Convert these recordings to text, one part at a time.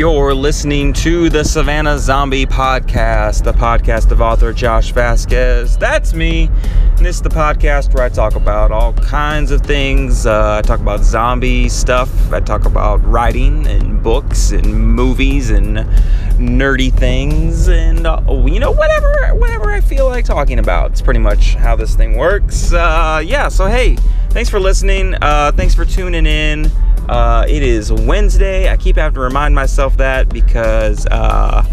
You're listening to the Savannah Zombie Podcast, the podcast of author Josh Vasquez. That's me. And this is the podcast where I talk about all kinds of things. Uh, I talk about zombie stuff. I talk about writing and books and movies and nerdy things and uh, you know whatever whatever I feel like talking about. It's pretty much how this thing works. Uh, yeah. So hey, thanks for listening. Uh, thanks for tuning in. Uh, it is Wednesday. I keep having to remind myself that because uh,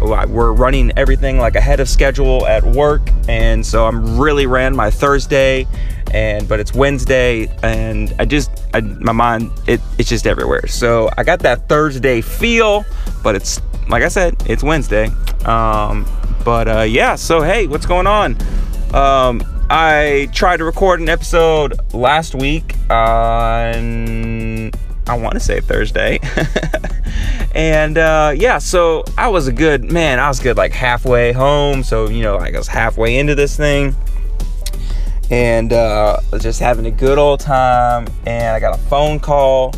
we're running everything like ahead of schedule at work, and so I'm really ran my Thursday, and but it's Wednesday, and I just I, my mind it, it's just everywhere. So I got that Thursday feel, but it's like I said, it's Wednesday. Um, but uh, yeah, so hey, what's going on? Um, I tried to record an episode last week on, I want to say Thursday. and uh, yeah, so I was a good, man, I was good like halfway home. So, you know, I was halfway into this thing. And uh, just having a good old time. And I got a phone call.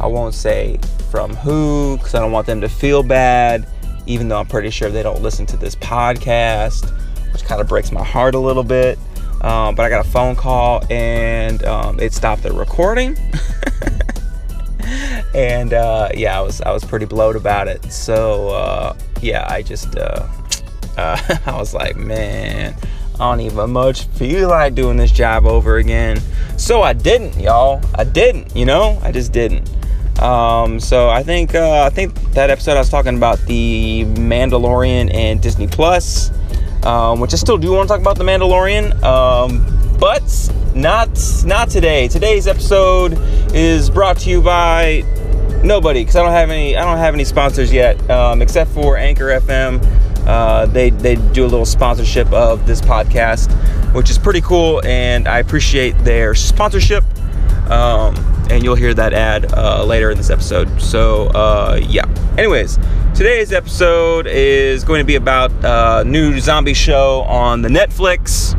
I won't say from who because I don't want them to feel bad, even though I'm pretty sure they don't listen to this podcast, which kind of breaks my heart a little bit. Um, but I got a phone call and um, it stopped the recording. and uh, yeah, I was I was pretty blowed about it. So uh, yeah, I just uh, uh I was like, man, I don't even much feel like doing this job over again. So I didn't, y'all. I didn't. You know, I just didn't. Um, so I think uh, I think that episode I was talking about the Mandalorian and Disney Plus um, which I still do want to talk about the Mandalorian, um, but not not today. Today's episode is brought to you by nobody because I don't have any I don't have any sponsors yet, um, except for Anchor FM. Uh, they they do a little sponsorship of this podcast, which is pretty cool, and I appreciate their sponsorship. Um, and you'll hear that ad uh, later in this episode. So uh, yeah. Anyways, today's episode is going to be about a new zombie show on the Netflix.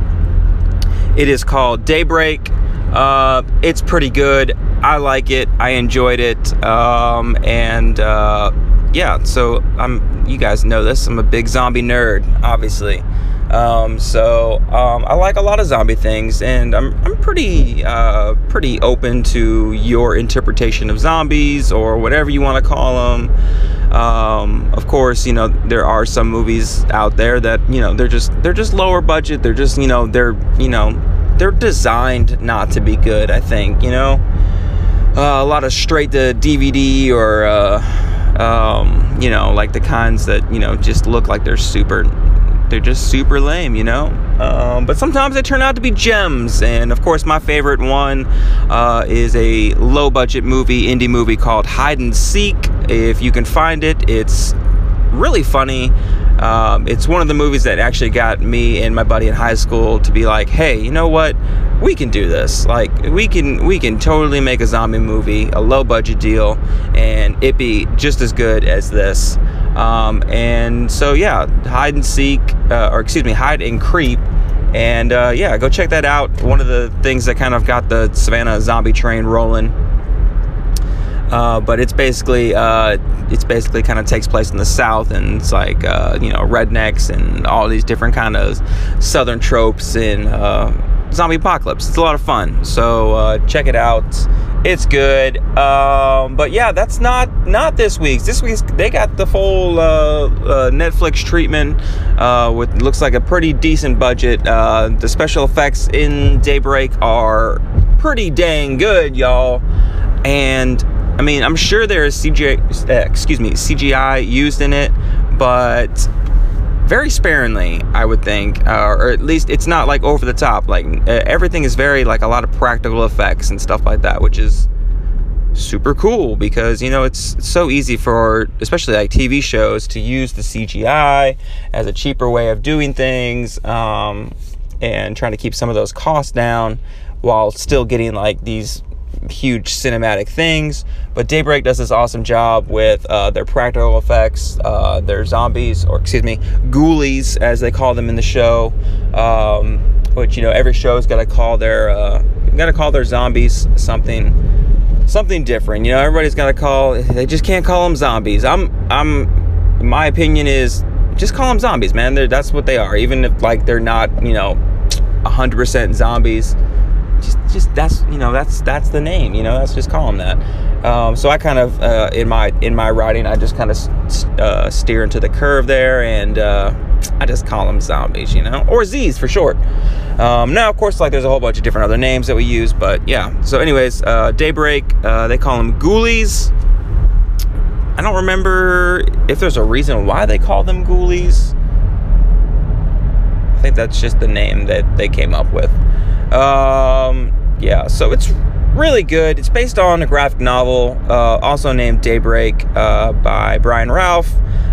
It is called Daybreak. Uh, it's pretty good. I like it. I enjoyed it. Um, and uh, yeah, so I'm. You guys know this. I'm a big zombie nerd, obviously. Um, so um, I like a lot of zombie things, and I'm I'm pretty uh, pretty open to your interpretation of zombies or whatever you want to call them. Um, of course, you know there are some movies out there that you know they're just they're just lower budget. They're just you know they're you know they're designed not to be good. I think you know a lot of straight to DVD or. Uh, um, you know, like the kinds that you know just look like they're super they're just super lame, you know? Um, but sometimes they turn out to be gems. And of course, my favorite one uh, is a low budget movie, indie movie called Hide and Seek. If you can find it, it's really funny. Um, it's one of the movies that actually got me and my buddy in high school to be like, hey, you know what? We can do this. Like we can we can totally make a zombie movie, a low budget deal, and it be just as good as this. Um, and so yeah, hide and seek, uh, or excuse me, hide and creep. And uh, yeah, go check that out. One of the things that kind of got the Savannah zombie train rolling. Uh, but it's basically uh, it's basically kind of takes place in the south and it's like uh, you know rednecks and all these different kind of southern tropes and zombie apocalypse. It's a lot of fun. So uh, check it out. It's good. Um, but yeah that's not not this week's. This week's they got the full uh, netflix treatment with looks like a pretty decent budget. The special effects in daybreak are pretty dang good y'all. And I mean, I'm sure there is CGI, uh, excuse me, CGI used in it, but very sparingly, I would think, uh, or at least it's not like over the top. Like uh, everything is very like a lot of practical effects and stuff like that, which is super cool because you know it's, so easy for especially like TV shows to use the CGI as a cheaper way of doing things um, and trying to keep some of those costs down while still getting like these huge cinematic things. But Daybreak does this awesome job with uh, their practical effects, uh, their zombies, or excuse me, ghoulies, as they call them in the show. Um, which you know, every show's got to call their uh, got to call their zombies something. something different. You know, everybody's got to call. They just can't call them zombies. I'm, I'm. My opinion is just call them zombies, man. They're, that's what they are. Even if like they're not, you know, hundred percent zombies. Just, just that's you know that's that's the name. You know, that's just call them that. Um, so I kind of uh, in my in my writing, I just kind of uh, steer into the curve there, and uh, I just call them zombies, you know, or Z's for short. Um, now, of course, like there's a whole bunch of different other names that we use, but yeah. So, anyways, uh, Daybreak, uh, they call them ghoulies. I don't remember if there's a reason why they call them ghoulies. I think that's just the name that they came up with. Um, yeah, so it's really good. It's based on a graphic novel, uh, also named Daybreak, uh, by Brian Ralph,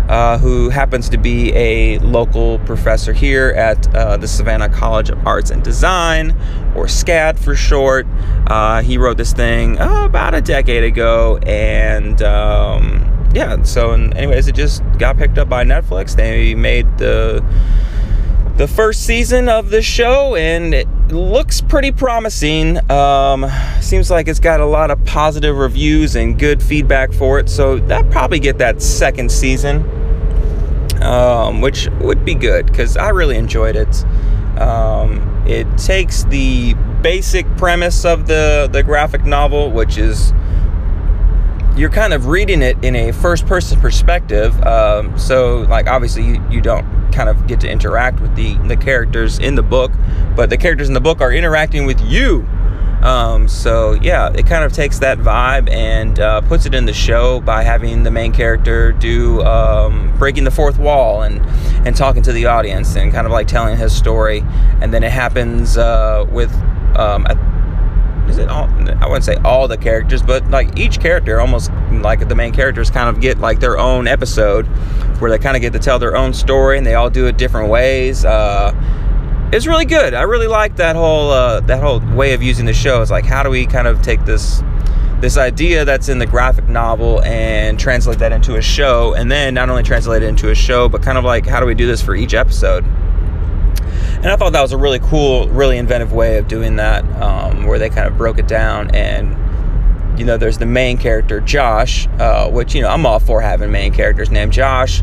uh, who happens to be a local professor here at uh, the Savannah College of Arts and Design, or SCAD for short. Uh, he wrote this thing uh, about a decade ago, and um, yeah, so anyways, it just got picked up by Netflix. They made the the first season of the show, and it looks pretty promising. Um, seems like it's got a lot of positive reviews and good feedback for it, so that probably get that second season, um, which would be good because I really enjoyed it. Um, it takes the basic premise of the the graphic novel, which is you're kind of reading it in a first person perspective. Um, so, like, obviously, you, you don't kind of get to interact with the, the characters in the book, but the characters in the book are interacting with you. Um, so, yeah, it kind of takes that vibe and uh, puts it in the show by having the main character do um, breaking the fourth wall and, and talking to the audience and kind of like telling his story. And then it happens uh, with. Um, is it all i wouldn't say all the characters but like each character almost like the main characters kind of get like their own episode where they kind of get to tell their own story and they all do it different ways uh, it's really good. I really like that whole uh, that whole way of using the show. It's like how do we kind of take this this idea that's in the graphic novel and translate that into a show and then not only translate it into a show but kind of like how do we do this for each episode and I thought that was a really cool, really inventive way of doing that, um, where they kind of broke it down. And you know, there's the main character Josh, uh, which you know I'm all for having main characters named Josh.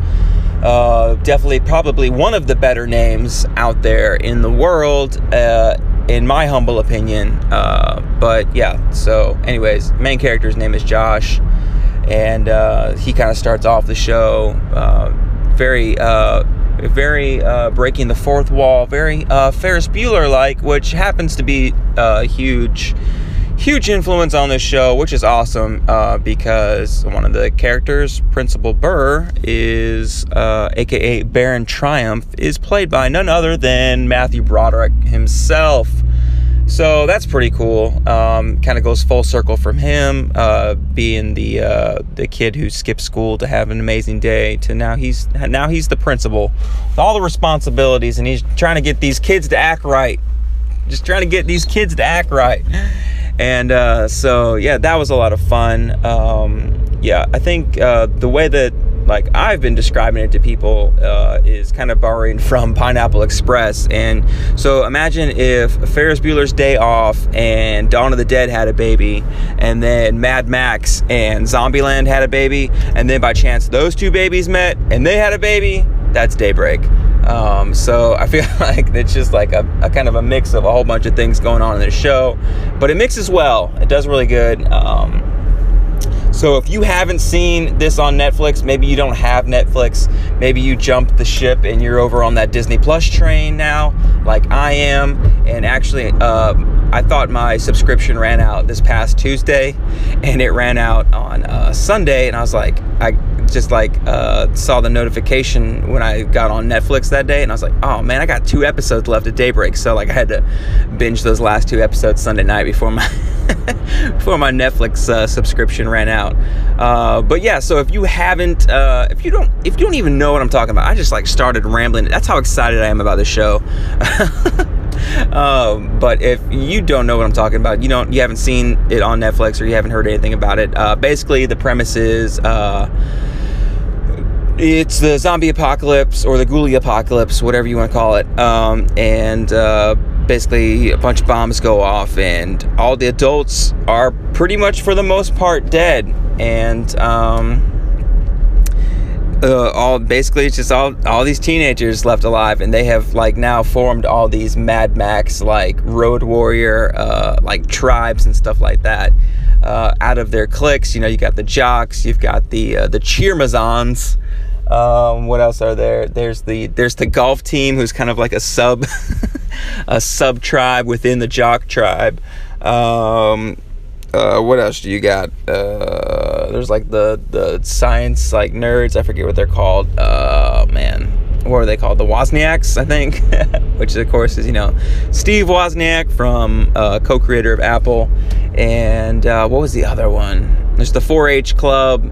Uh, definitely, probably one of the better names out there in the world, uh, in my humble opinion. Uh, but yeah, so anyways, main character's name is Josh, and uh, he kind of starts off the show uh, very very uh, breaking the fourth wall, very uh, Ferris Bueller like, which happens to be a huge, huge influence on this show, which is awesome uh, because one of the characters, Principal Burr, is aka uh, Baron Triumph, is played by none other than Matthew Broderick himself. So that's pretty cool. Um, kind of goes full circle from him uh, being the uh, the kid who skipped school to have an amazing day to now he's now he's the principal with all the responsibilities and he's trying to get these kids to act right. Just trying to get these kids to act right. And uh, so yeah, that was a lot of fun. Um, yeah, I think uh, the way that like I've been describing it to people uh, is kind of borrowing from Pineapple Express. And so imagine if Ferris Bueller's Day Off and Dawn of the Dead had a baby, and then Mad Max and Zombieland had a baby, and then by chance those two babies met and they had a baby. That's Daybreak. Um, so I feel like it's just like a, a, kind of a mix of a whole bunch of things going on in this show, but it mixes well. It does really good. Um, so if you haven't seen this on Netflix, maybe you don't have Netflix, maybe you jumped the ship and you're over on that Disney Plus train now, like I am. And actually, uh, I thought my subscription ran out this past Tuesday, and it ran out on uh, Sunday, and I was like, I just like uh, saw the notification when I got on Netflix that day, and I was like, oh man, I got two episodes left at daybreak, so like I had to binge those last two episodes Sunday night before my before my Netflix uh, subscription ran out. Uh, but yeah, so if you haven't, uh, if you don't, if you don't even know what I'm talking about, I just like started rambling. That's how excited I am about the show. um, but if you don't know what I'm talking about, you don't, you haven't seen it on Netflix or you haven't heard anything about it. Uh, basically, the premise is uh, it's the zombie apocalypse or the ghoulie apocalypse, whatever you want to call it. Um, and uh, basically a bunch of bombs go off, and all the adults are pretty much for the most part dead, and um, uh, all basically it's just all all these teenagers left alive, and they have like now formed all these Mad Max like road warrior uh, like tribes and stuff like that. Uh, out of their cliques, you know, you got the jocks, you've got the uh, the cheermazons. Um, what else are there? There's the there's the golf team who's kind of like a sub a sub tribe within the jock tribe. Um, uh, what else do you got? Uh, there's like the the science like nerds. I forget what they're called. Uh, man, what are they called? The Wozniaks, I think. Which of course is you know Steve Wozniak from uh, co-creator of Apple, and uh, what was the other one? There's the 4-H club.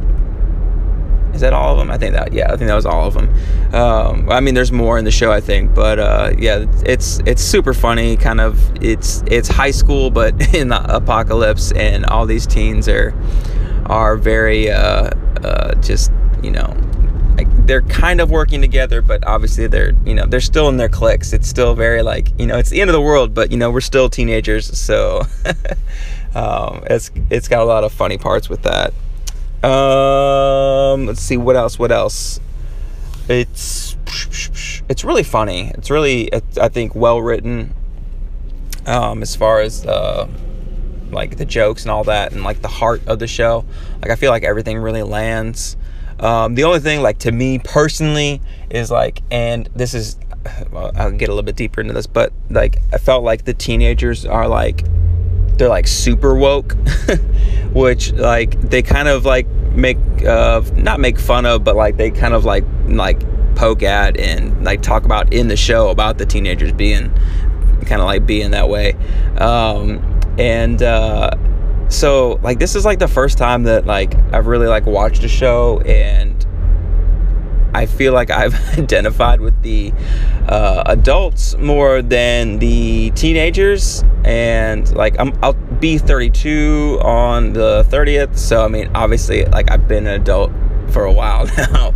Is that all of them? I think that yeah, I think that was all of them. Um, I mean, there's more in the show, I think, but uh, yeah, it's it's super funny. Kind of, it's it's high school, but in the apocalypse, and all these teens are are very uh, uh, just you know like they're kind of working together, but obviously they're you know they're still in their cliques. It's still very like you know it's the end of the world, but you know we're still teenagers, so um, it's it's got a lot of funny parts with that. Um, let's see what else. What else? It's it's really funny. It's really I think well written. Um, as far as uh, like the jokes and all that, and like the heart of the show. Like I feel like everything really lands. Um, the only thing, like to me personally, is like, and this is, well, I'll get a little bit deeper into this, but like I felt like the teenagers are like they're like super woke, which like they kind of like make uh not make fun of, but like they kind of like like poke at and like talk about in the show about the teenagers being kind of like being that way. Um, and uh, so like this is like the first time that like I've really like watched a show and I feel like I've identified with the uh, adults more than the teenagers, and like I'm, I'll be 32 on the 30th. So I mean, obviously, like I've been an adult for a while now,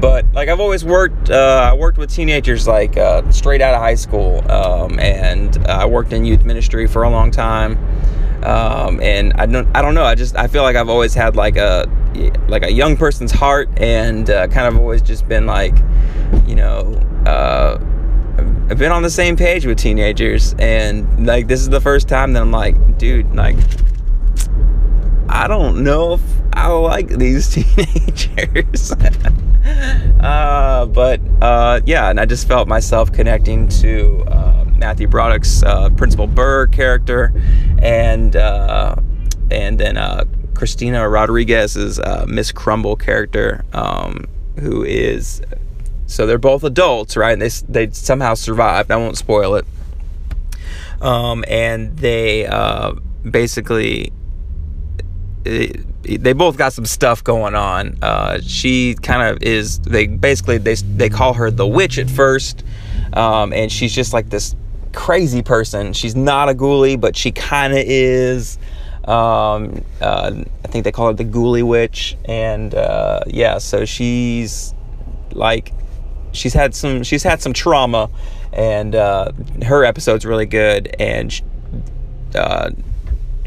but like I've always worked. Uh, I worked with teenagers like uh, straight out of high school, um, and I worked in youth ministry for a long time. Um, and I don't, I don't know. I just, I feel like I've always had like a, like a young person's heart, and uh, kind of always just been like, you know, uh, I've been on the same page with teenagers, and like this is the first time that I'm like, dude, like, I don't know if I like these teenagers. uh, but uh, yeah, and I just felt myself connecting to uh, Matthew Broderick's uh, Principal Burr character, and uh, and then uh, Christina Rodriguez's Miss Crumble character, um, who is so they're both adults, right? And they they somehow survived. I won't spoil it. Um, and they basically they both got some stuff going on. Uh, she kind of is. They basically they they call her the witch at first, um, and she's just like this crazy person. She's not a ghoulie, but she kind of is. Um, uh, I think they call her the ghoulie witch, and uh, yeah, so she's like she's had some she's had some trauma, and uh, her episode's really good, and. Uh,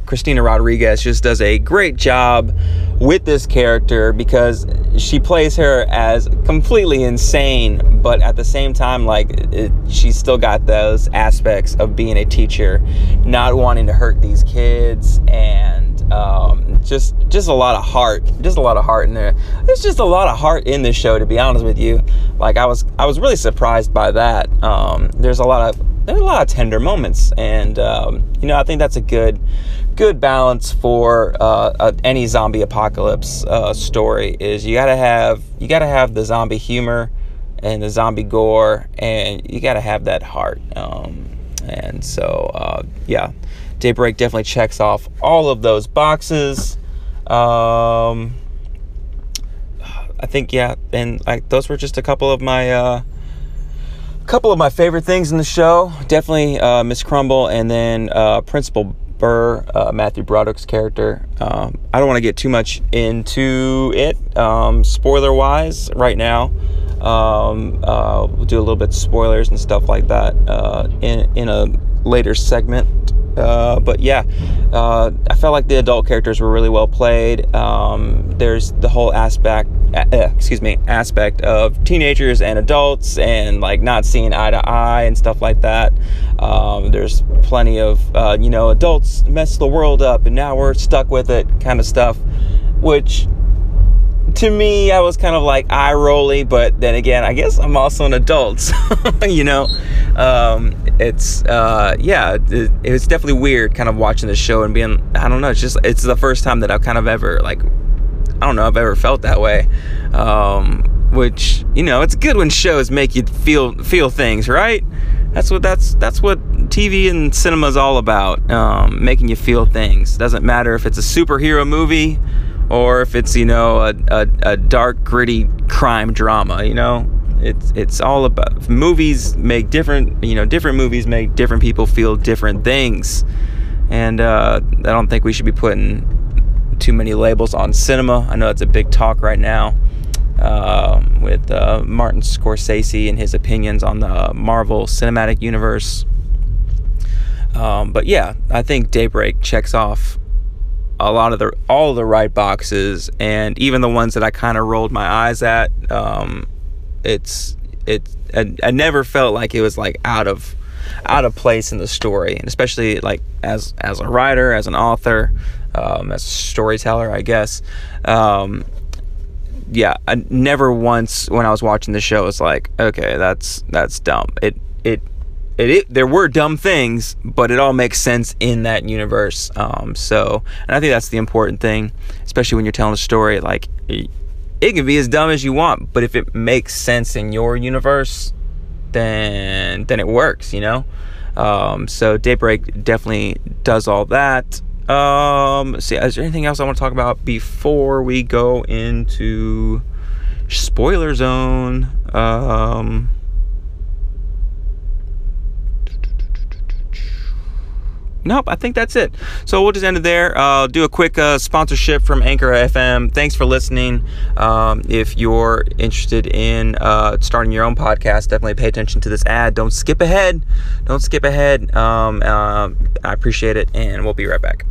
Christina Rodriguez just does a great job with this character because she plays her as completely insane, but at the same time, like it, she's still got those aspects of being a teacher, not wanting to hurt these kids, and um, just just a lot of heart, just a lot of heart in there. There's just a lot of heart in this show, to be honest with you. Like I was, I was really surprised by that. Um, there's a lot of there's a lot of tender moments, and um, you know I think that's a good good balance for uh, any zombie apocalypse uh, story. Is you gotta have you gotta have the zombie humor and the zombie gore, and you gotta have that heart. Um, and so uh, yeah, Daybreak definitely checks off all of those boxes. Um, I think yeah, and like those were just a couple of my uh, couple of my favorite things in the show. Definitely uh, Miss Crumble, and then uh, Principal Burr, uh, Matthew Broderick's character. Um, I don't want to get too much into it, um, spoiler wise, right now. Um, uh, we'll do a little bit of spoilers and stuff like that uh, in in a later segment. Uh, but yeah, uh, I felt like the adult characters were really well played. Um, there's the whole aspect, uh, excuse me, aspect of teenagers and adults, and like not seeing eye to eye and stuff like that. Um, there's plenty of uh, you know adults mess the world up, and now we're stuck with it, kind of stuff, which to me, I was kind of like eye rolly, but then again, I guess I'm also an adult, so, you know. Um, it's uh, yeah, it, it, was definitely weird, kind of watching the show and being, I don't know, it's just it's the first time that I've kind of ever like, I don't know, I've ever felt that way. Um, which you know, it's good when shows make you feel feel things, right? That's what that's that's what TV and cinema is all about, um, making you feel things. Doesn't matter if it's a superhero movie or if it's you know a, a, a, dark gritty crime drama you know? It's it's all about movies make different you know different movies make different people feel different things. And uh, i don't think we should be putting too many labels on cinema. I know it's a big talk right now uh, with uh, martin scorsese and his opinions on the marvel cinematic universe. Um, but yeah i think daybreak checks off a lot of the all the right boxes and even the ones that I kind of rolled my eyes at um, it's it I, I, never felt like it was like out of out of place in the story. And especially like as as a writer as an author um, as a storyteller I guess um, yeah I never once when I was watching the show was like okay that's that's dumb. It it it, it, there were dumb things, but it all makes sense in that universe. Um, so, and I think that's the important thing, especially when you're telling a story. Like, it, can be as dumb as you want, but if it makes sense in your universe, then then it works. You know. Um, so Daybreak definitely does all that. Um, see, is there anything else I want to talk about before we go into spoiler zone? Um. Nope, I think that's it. So we'll just end it there. Uh, do a quick uh, sponsorship from Anchor FM. Thanks for listening. Um, if you're interested in uh, starting your own podcast, definitely pay attention to this ad. Don't skip ahead. Don't skip ahead. Um, uh, I appreciate it, and we'll be right back.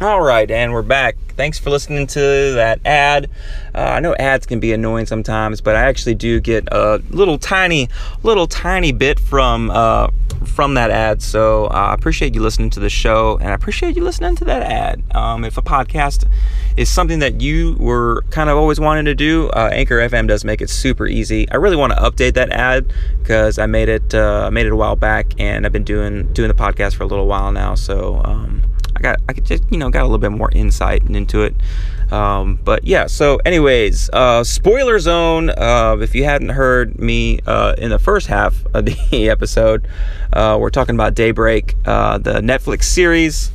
All right, and we're back. Thanks for listening to that ad. Uh, I know ads can be annoying sometimes, but I actually do get a little tiny, little tiny bit from uh, from that ad. So uh, I appreciate you listening to the show, and I appreciate you listening to that ad. Um, if a podcast is something that you were kind of always wanting to do, uh, Anchor FM does make it super easy. I really want to update that ad because I made it uh, made it a while back, and I've been doing doing the podcast for a little while now. So. Um, I got I just you know got a little bit more insight into it. Um, but yeah, so anyways, uh, spoiler zone. Uh, if you hadn't heard me uh, in the first half of the episode, uh, we're talking about Daybreak, uh, the Netflix series.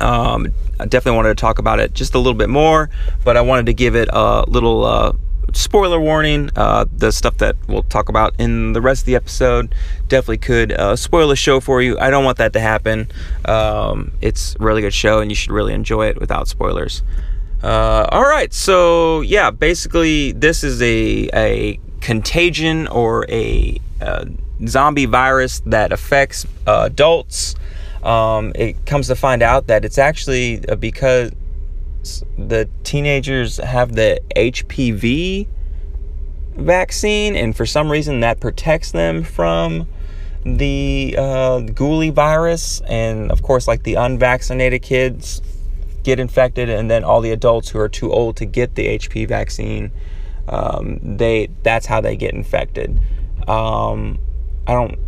Um, I definitely wanted to talk about it just a little bit more, but I wanted to give it a little uh, spoiler warning uh, the stuff that we'll talk about in the rest of the episode definitely could uh, spoil the show for you. I don't want that to happen. Um, it's a really good show and you should really enjoy it without spoilers. Uh, all right. So yeah basically this is a, a contagion or a, a zombie virus that affects uh, adults. Um, it comes to find out that it's actually uh, because the teenagers have the HPV vaccine, and for some reason that protects them from the uh, Ghoulie virus. And of course, like the unvaccinated kids get infected, and then all the adults who are too old to get the HP vaccine, um, they that's how they get infected. Um, I don't,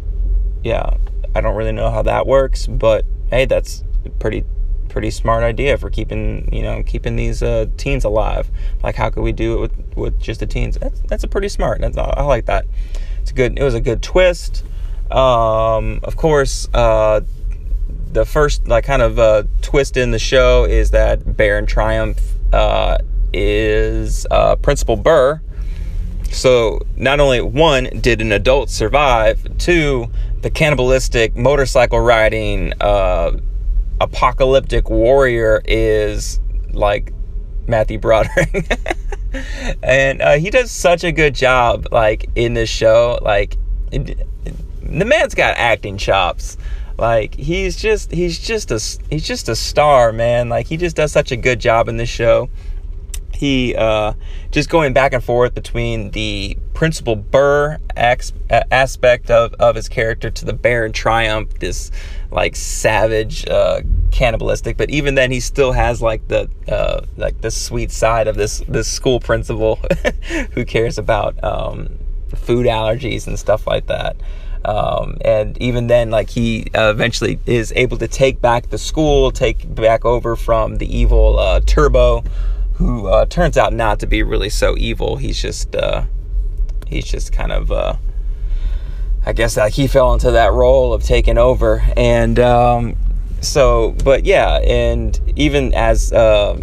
yeah, I don't really know how that works, but hey, that's pretty pretty smart idea for keeping you know keeping these uh, teens alive. Like how could we do it with, with just the teens? That's that's a pretty smart. That's, I like that. It's good. It was a good twist. Um, of course, uh, the first like kind of uh, twist in the show is that Baron Triumph uh, is uh, Principal Burr. So not only one did an adult survive, two the cannibalistic motorcycle riding uh, apocalyptic warrior is like Matthew Broderick. and uh, he does such a good job, like in this show. Like it, the man's got acting chops. Like he's just he's just a he's just a star, man. Like he just does such a good job in this show. He uh, just going back and forth between the Principal Burr ex- aspect of, of his character to the Baron Triumph, this like savage, uh, cannibalistic. But even then, he still has like the uh, like the sweet side of this this school principal who cares about um, food allergies and stuff like that. Um, and even then, like he uh, eventually is able to take back the school, take back over from the evil uh, Turbo, who uh, turns out not to be really so evil. He's just uh, he's just kind of uh, I guess like he fell into that role of taking over, and um, so but yeah, and even as um,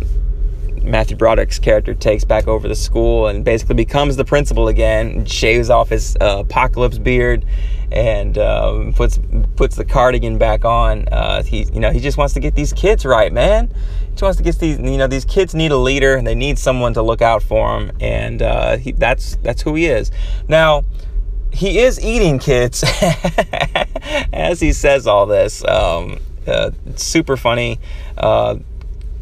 Matthew Broderick's character takes back over the school and basically becomes the principal again, shaves off his uh, apocalypse beard and um, puts puts the cardigan back on. Uh, he you know he just wants to get these kids right, man. He just wants to get these you know these kids need a leader and they need someone to look out for them, and uh, he, that's that's who he is. Now he is eating kids as he says all this. Um, uh, super funny. Uh,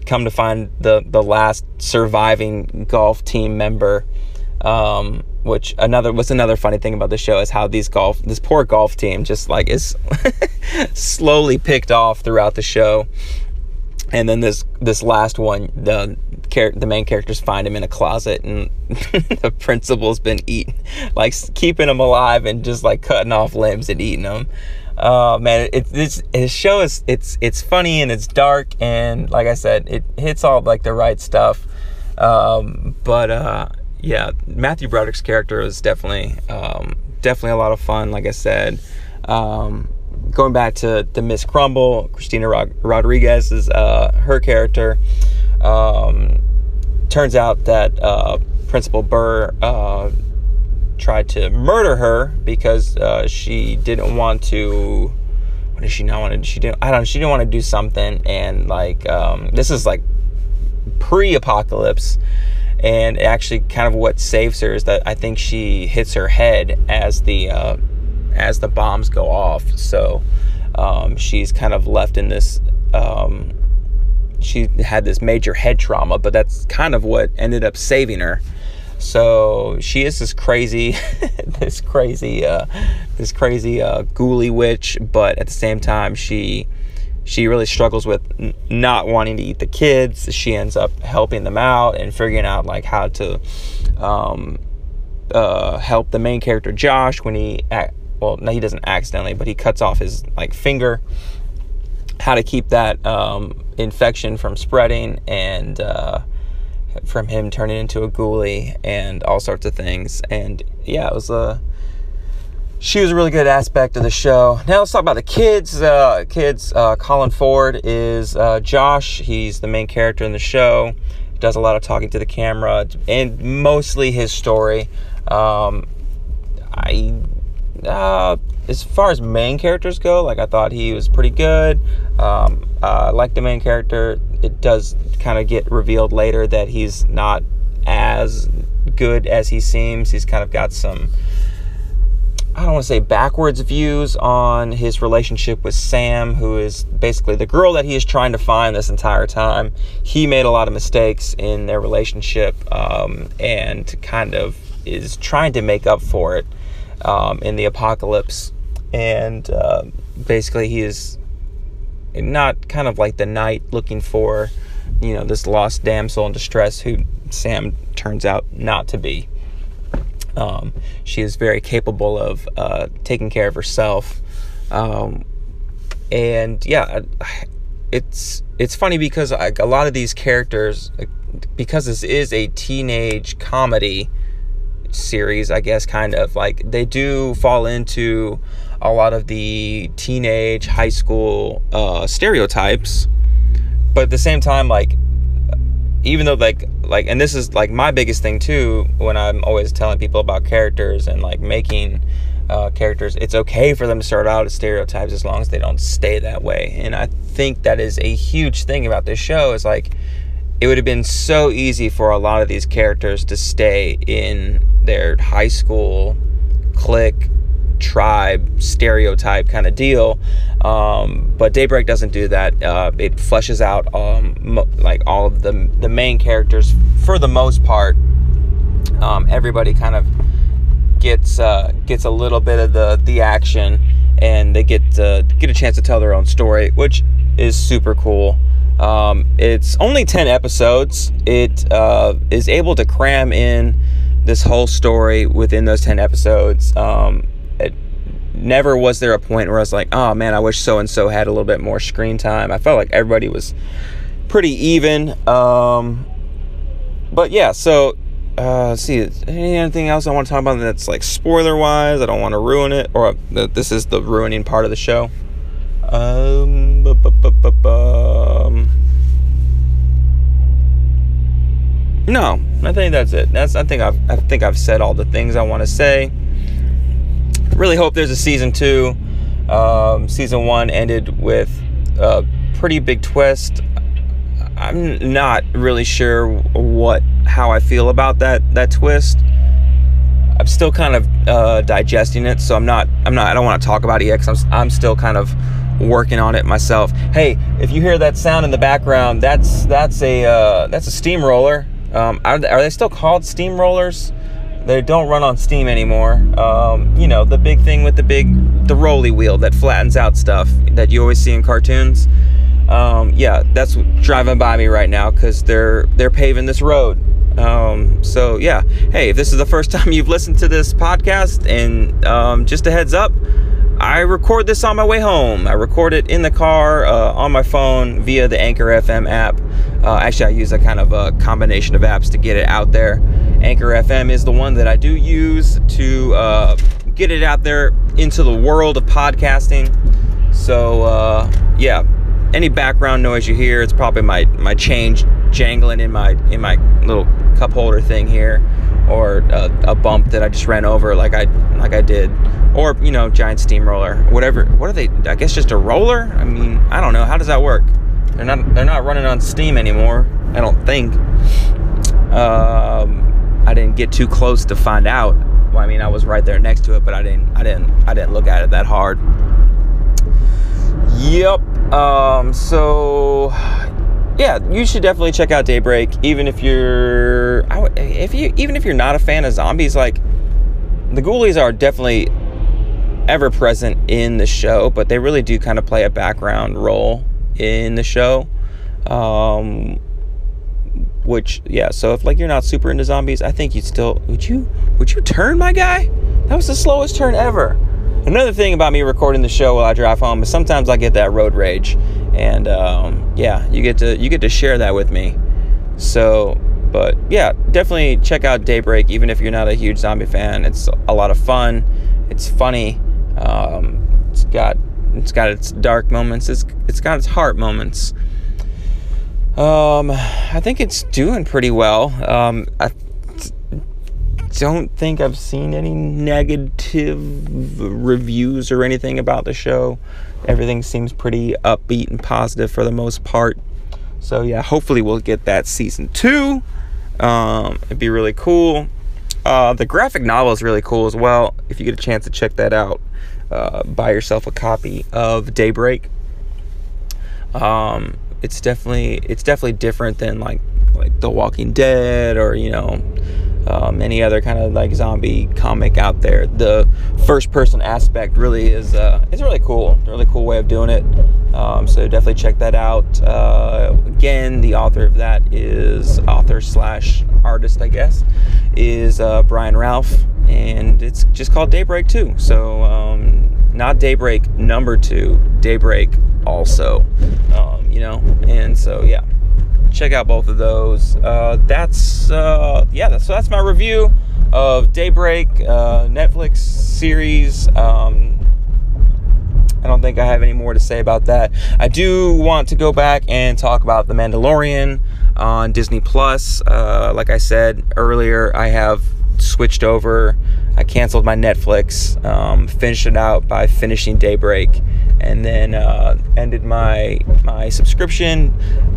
come to find the the last surviving golf team member. Um, which another what's another funny thing about the show is how these golf this poor golf team just like is slowly picked off throughout the show and then this this last one the char- the main characters find him in a closet and the principal's been eating like keeping him alive and just like cutting off limbs and eating them uh man it, this his show is it's it's funny and it's dark and like i said it hits all like the right stuff um but uh yeah, Matthew Broderick's character was definitely um, definitely a lot of fun. Like I said, um, going back to the Miss Crumble, Christina Rod- Rodriguez is uh, her character. Um, turns out that uh, Principal Burr uh, tried to murder her because uh, she didn't want to. What did she not want to? She didn't. I don't. She didn't want to do something, and like um, this is like pre-apocalypse and actually kind of what saves her is that I think she hits her head as the uh, as the bombs go off. So um, she's kind of left in this. Um, she had this major head trauma, but that's kind of what ended up saving her. So she is this crazy, this crazy, uh, this crazy uh, ghoulie witch, but at the same time she she really struggles with n- not wanting to eat the kids. She ends up helping them out and figuring out like how to um, uh, help the main character Josh when he well, no, he doesn't accidentally, but he cuts off his like finger. How to keep that um, infection from spreading and uh, from him turning into a ghoulie and all sorts of things. And yeah, it was a she was a really good aspect of the show. Now let's talk about the kids. Uh, kids, uh, Colin Ford is uh, Josh. He's the main character in the show. Does a lot of talking to the camera and mostly his story. Um, I, uh, as far as main characters go, like I thought he was pretty good. Um, uh, like the main character, it does kind of get revealed later that he's not as good as he seems. He's kind of got some I don't want to say backwards views on his relationship with Sam, who is basically the girl that he is trying to find this entire time. He made a lot of mistakes in their relationship um, and kind of is trying to make up for it um, in the apocalypse. And uh, basically, he is not kind of like the knight looking for, you know, this lost damsel in distress who Sam turns out not to be. Um, she is very capable of uh, taking care of herself. Um, and yeah, it's it's funny because a lot of these characters, because this is a teenage comedy series, I guess, kind of like they do fall into a lot of the teenage high school uh, stereotypes, but at the same time, like even though like like and this is like my biggest thing too when i'm always telling people about characters and like making uh, characters it's okay for them to start out as stereotypes as long as they don't stay that way and i think that is a huge thing about this show is like it would have been so easy for a lot of these characters to stay in their high school clique tribe stereotype kind of deal. Um, but Daybreak doesn't do that. Uh, it fleshes out um, mo- like all of the the main characters for the most part. Um, everybody kind of gets uh, gets a little bit of the the action, and they get uh, get a chance to tell their own story, which is super cool. Um, it's only 10 episodes. It uh, is able to cram in this whole story within those 10 episodes. Um, it, never was there a point where I was like, oh man, I wish so and so had a little bit more screen time. I felt like everybody was pretty even. Um, but yeah, so uh, see, anything else I want to talk about that's like spoiler wise? I don't want to ruin it, or uh, this is the ruining part of the show. Um, um, no, I think that's it. That's I think I've I think I've said all the things I want to say. Really hope there's a season two. Um, season one ended with a pretty big twist. I'm not really sure what how I feel about that that twist. I'm still kind of uh, digesting it, so I'm not I'm not I don't want to talk about yet I'm I'm still kind of working on it myself. Hey, if you hear that sound in the background, that's that's a uh, that's a steamroller. Um, are, are they still called steamrollers? They don't run on steam anymore. Um, you know the big thing with the big the rolly wheel that flattens out stuff that you always see in cartoons. Um, yeah, that's driving by me right now because they're they're paving this road. Um, so yeah, hey, if this is the first time you've listened to this podcast, and um, just a heads up, I record this on my way home. I record it in the car, uh, on my phone, via the Anchor FM app. Uh, actually, I use a kind of a combination of apps to get it out there. Anchor FM is the one that I do use to uh, get it out there into the world of podcasting. So, uh, yeah, any background noise you hear, it's probably my, my change jangling in my in my little cup holder thing here or a, a, bump that I just ran over like I like I did or you know giant steamroller whatever what are they I guess just a roller I mean I don't know how does that work they're not they're not running on steam anymore I don't think. Um, I didn't get too close to find out. Well, I mean I was right there next to it but I didn't I didn't I didn't look at it that hard. Yep um, so yeah, you should definitely check out Daybreak, even if you're, if you, even if you're not a fan of zombies. Like, the Ghoulies are definitely ever present in the show, but they really do kind of play a background role in the show. Um, which, yeah. So if like you're not super into zombies, I think you'd still would you would you turn, my guy? That was the slowest turn ever. Another thing about me recording the show while I drive home is sometimes I get that road rage, and um, yeah, you get to you get to share that with me. So, but yeah, definitely check out Daybreak, even if you're not a huge zombie fan. It's a lot of fun. It's funny. Um, it's got it's got its dark moments. It's it's got its heart moments. Um, I think it's doing pretty well. Um, I don't think I've seen any negative reviews or anything about the show. Everything seems pretty upbeat and positive for the most part. So yeah, hopefully we'll get that season two. Um, it'd be really cool. Uh, the graphic novel is really cool as well. If you get a chance to check that out, uh, buy yourself a copy of Daybreak. Um, it's definitely it's definitely different than like like The Walking Dead or you know um, any other kind of like zombie comic out there. The first person aspect really is uh, it's really cool. really cool way of doing it. Um, so definitely check that out. Uh, again, the author of that is author slash artist, I guess, is uh, Brian Ralph, and it's just called Daybreak Two. So um, not Daybreak number two, Daybreak also. Um, you know, and so yeah check out both of those. Uh, that's uh, yeah, that's, so that's my review of Daybreak uh, Netflix series. Um, I don't think I have any more to say about that. I do want to go back and talk about The Mandalorian on Disney Plus. Uh, like I said earlier, I have switched over. I canceled my Netflix, um, finished it out by finishing Daybreak, and then uh, ended my my subscription.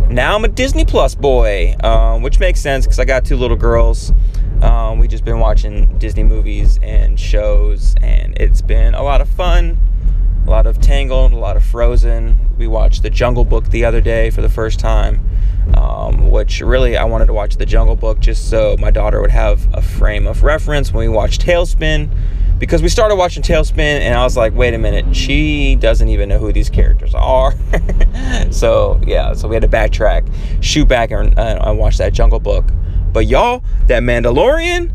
Now I'm a Disney Plus boy, um, which makes sense because I got two little girls. Um, we just been watching Disney movies and shows, and it's been a lot of fun. A lot of Tangled, a lot of Frozen. We watched The Jungle Book the other day for the first time, um, which really I wanted to watch The Jungle Book just so my daughter would have a frame of reference when we watched TaleSpin. because we started watching TaleSpin and I was like, wait a minute, she doesn't even know who these characters are. so yeah, so we had to backtrack, shoot back and, uh, and watch that Jungle Book. But y'all, that Mandalorian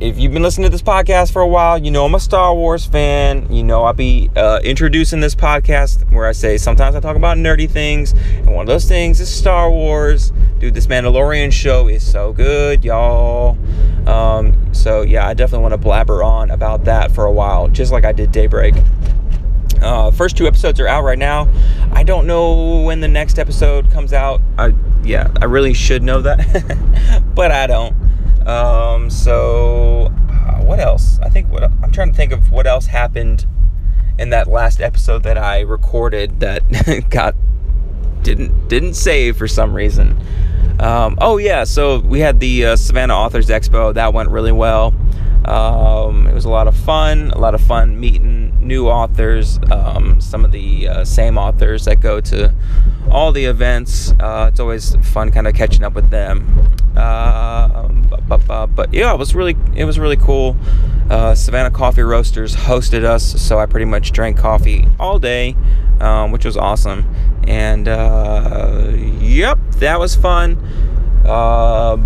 if you've been listening to this podcast for a while, you know I'm a Star Wars fan. You know I'll be uh, introducing this podcast where I say sometimes I talk about nerdy things, and one of those things is Star Wars. Dude, this Mandalorian show is so good, y'all. Um, so yeah, I definitely want to blabber on about that for a while, just like I did Daybreak. Uh, first two episodes are out right now. I don't know when the next episode comes out. I yeah, I really should know that, but I don't. Um, so, uh, what else? I think what I'm trying to think of what else happened in that last episode that I recorded that got didn't didn't save for some reason. Um, oh yeah, so we had the uh, Savannah Authors Expo. That went really well. Um, it was a lot of fun. A lot of fun meeting new authors. Um, some of the uh, same authors that go to all the events. Uh, it's always fun, kind of catching up with them. Uh, but, but, yeah, it was really it was really cool. Uh, Savannah Coffee Roasters hosted us, so I pretty much drank coffee all day, um, which was awesome. And uh, yep, that was fun. Uh,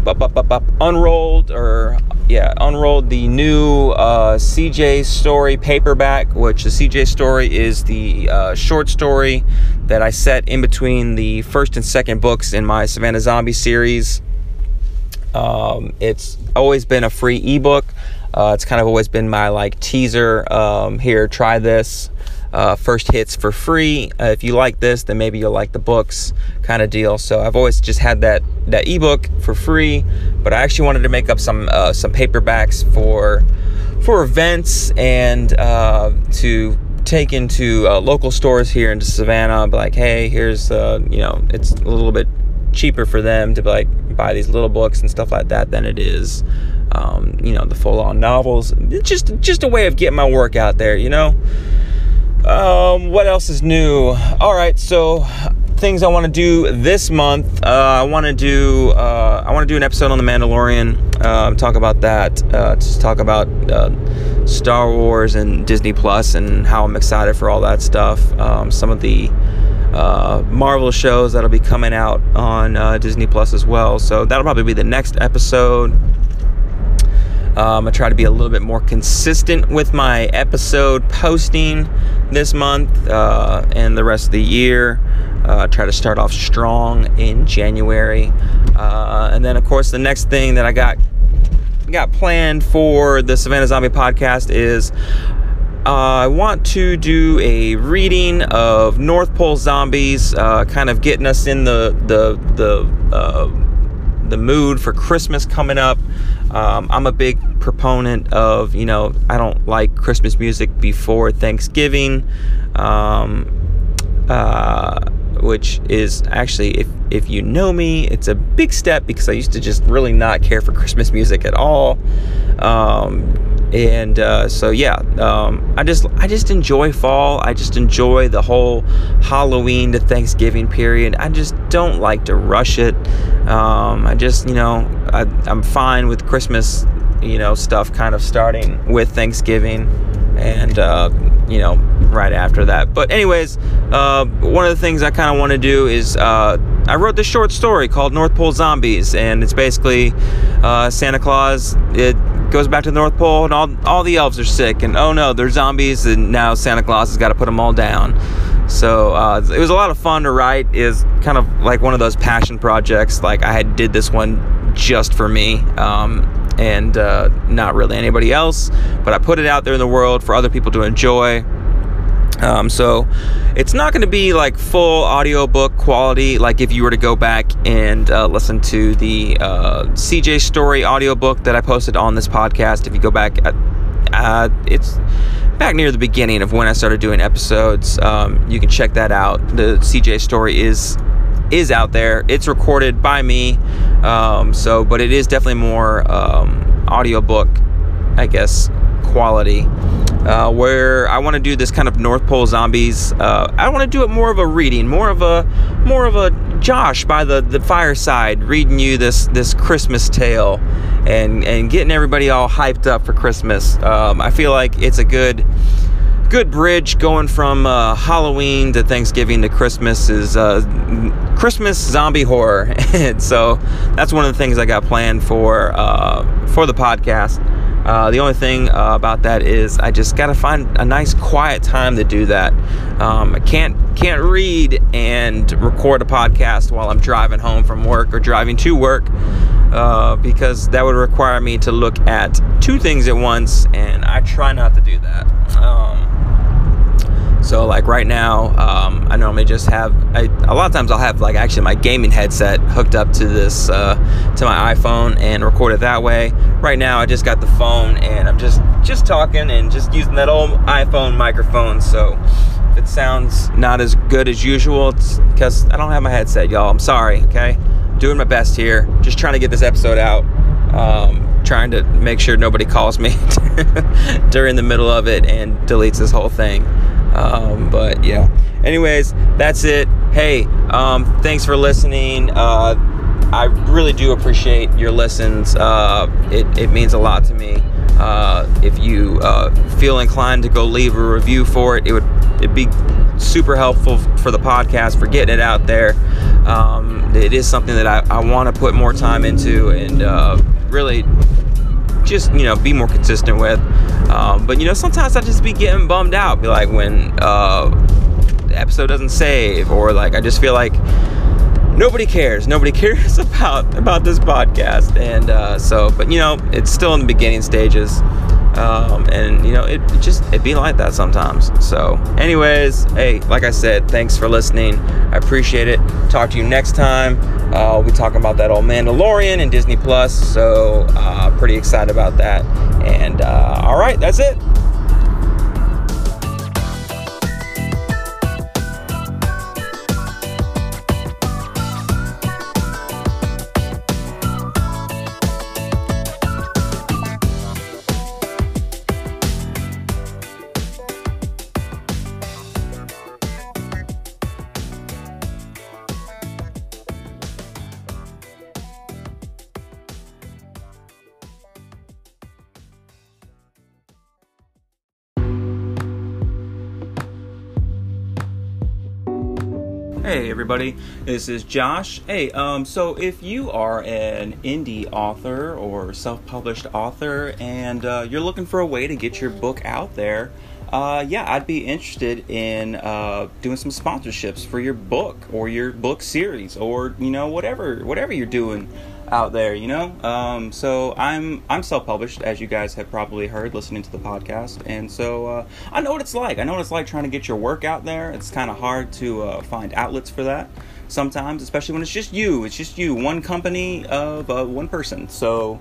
unrolled or yeah, unrolled the new uh, CJ story paperback, which the CJ story is the uh, short story that I set in between the first and second books in my Savannah Zombie series. Um, it's always been a free ebook. Uh, it's kind of always been my like teaser. Um, here, try this. Uh, first hits for free. Uh, if you like this, then maybe you'll like the books, kind of deal. So I've always just had that that ebook for free, but I actually wanted to make up some uh, some paperbacks for for events and uh, to take into uh, local stores here into Savannah. Be like, hey, here's uh, you know, it's a little bit cheaper for them to like buy these little books and stuff like that than it is um, you know the full-on novels just just a way of getting my work out there you know um, what else is new all right so things i want to do this month uh, i want to do uh, i want to do an episode on the mandalorian uh, talk about that uh, just talk about uh, star wars and disney plus and how i'm excited for all that stuff um, some of the uh, Marvel shows that'll be coming out on Disney Plus as well. So that'll probably be the next episode. Um, I try to be a little bit more consistent with my episode posting this month uh, and the rest of the year. Uh, try to start off strong in January, uh, and then of course the next thing that I got got planned for the Savannah Zombie podcast is uh, I want to do a reading of North Pole Zombies, uh, kind of getting us in the the the uh, the mood for Christmas coming up. Um, I'm a big proponent of you know I don't like Christmas music before Thanksgiving, um, uh, which is actually if if you know me, it's a big step because I used to just really not care for Christmas music at all. Um, and uh, so yeah um, i just i just enjoy fall. I just enjoy the whole halloween to thanksgiving period. I just don't like to rush it. Um, i just you know I, i'm fine with christmas you know stuff kind of starting with thanksgiving and uh, you know right after that. But anyways uh, one of the things i kind of want to do is uh, i wrote this short story called north pole zombies. And it's basically uh, santa claus it goes back to the North Pole, and all all the elves are sick, and oh no, they're zombies, and now Santa Claus has got to put them all down. So uh, it was a lot of fun to write. Is kind of like one of those passion projects. Like I had did this one just for me. Um, and uh, not really anybody else, but I put it out there in the world for other people to enjoy. Um, so it's not going to be like full audiobook quality, like if you were to go back and uh, listen to the uh, CJ Story audiobook that I posted on this podcast. If you go back, at, uh, it's back near the beginning of when I started doing episodes. Um, you can check that out. The CJ Story is is out there. It's recorded by me Um, so, but it is definitely more um, audiobook, I guess, quality. Uh, where I want to do this kind of North Pole zombies. Uh, I want to do it more of a reading, more of a, more of a Josh by the, the fireside, reading you this this Christmas tale, and and getting everybody all hyped up for Christmas. Um, I feel like it's a good good bridge going from uh, Halloween to Thanksgiving to Christmas is uh, Christmas zombie horror, and so that's one of the things I got planned for uh, for the podcast. Uh, the only thing uh, about that is I just got to find a nice quiet time to do that. Um, I can't can't read and record a podcast while I'm driving home from work or driving to work uh, because that would require me to look at two things at once, and I try not to do that. Um, so like right now, um, I normally just have I, a lot of times I'll have like actually my gaming headset hooked up to this uh, to my iPhone and record it that way. Right now, I just got the phone and I'm just just talking and just using that old iPhone microphone. So if it sounds not as good as usual, it's because I don't have my headset, y'all. I'm sorry. Okay, doing my best here. Just trying to get this episode out. Um, trying to make sure nobody calls me during the middle of it and deletes this whole thing. Um, but yeah. Anyways, that's it. Hey, um, thanks for listening. Uh, I really do appreciate your listens. Uh, it, it means a lot to me. Uh, if you uh, feel inclined to go leave a review for it, it would it'd be super helpful for the podcast for getting it out there. Um, it is something that I, I want to put more time into and uh, really just you know be more consistent with. Um, but you know sometimes I just be getting bummed out, be like when uh, the episode doesn't save, or like I just feel like nobody cares. Nobody cares about about this podcast, and uh, so but you know it's still in the beginning stages. Um, and you know it, it just it be like that sometimes so anyways hey like i said thanks for listening i appreciate it talk to you next time uh, we'll be talking about that old mandalorian and disney plus so uh, pretty excited about that. And uh, all right that's it Hey everybody, this is Josh. Hey, um, so if you are an indie author or self-published author and uh, you're looking for a way to get your book out there, uh, yeah, I'd be interested in uh, doing some sponsorships for your book or your book series or you know whatever whatever you're doing out there, you know. Um, so I'm I'm self-published, as you guys have probably heard listening to the podcast, and so uh, I know what it's like. I know what it's like trying to get your work out there. It's kind of hard to uh, find outlets for that sometimes, especially when it's just you. It's just you, one company of uh, one person. So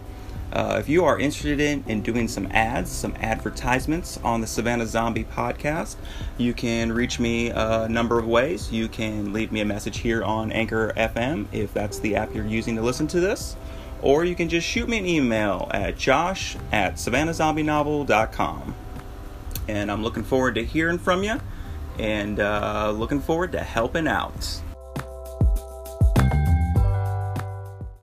uh, if you are interested in, in doing some ads, some advertisements on the Savannah Zombie podcast, you can reach me a number of ways. You can leave me a message here on Anchor FM if that's the app you're using to listen to this, or you can just shoot me an email at josh at savannahzombienovel.com. And I'm looking forward to hearing from you and uh, looking forward to helping out.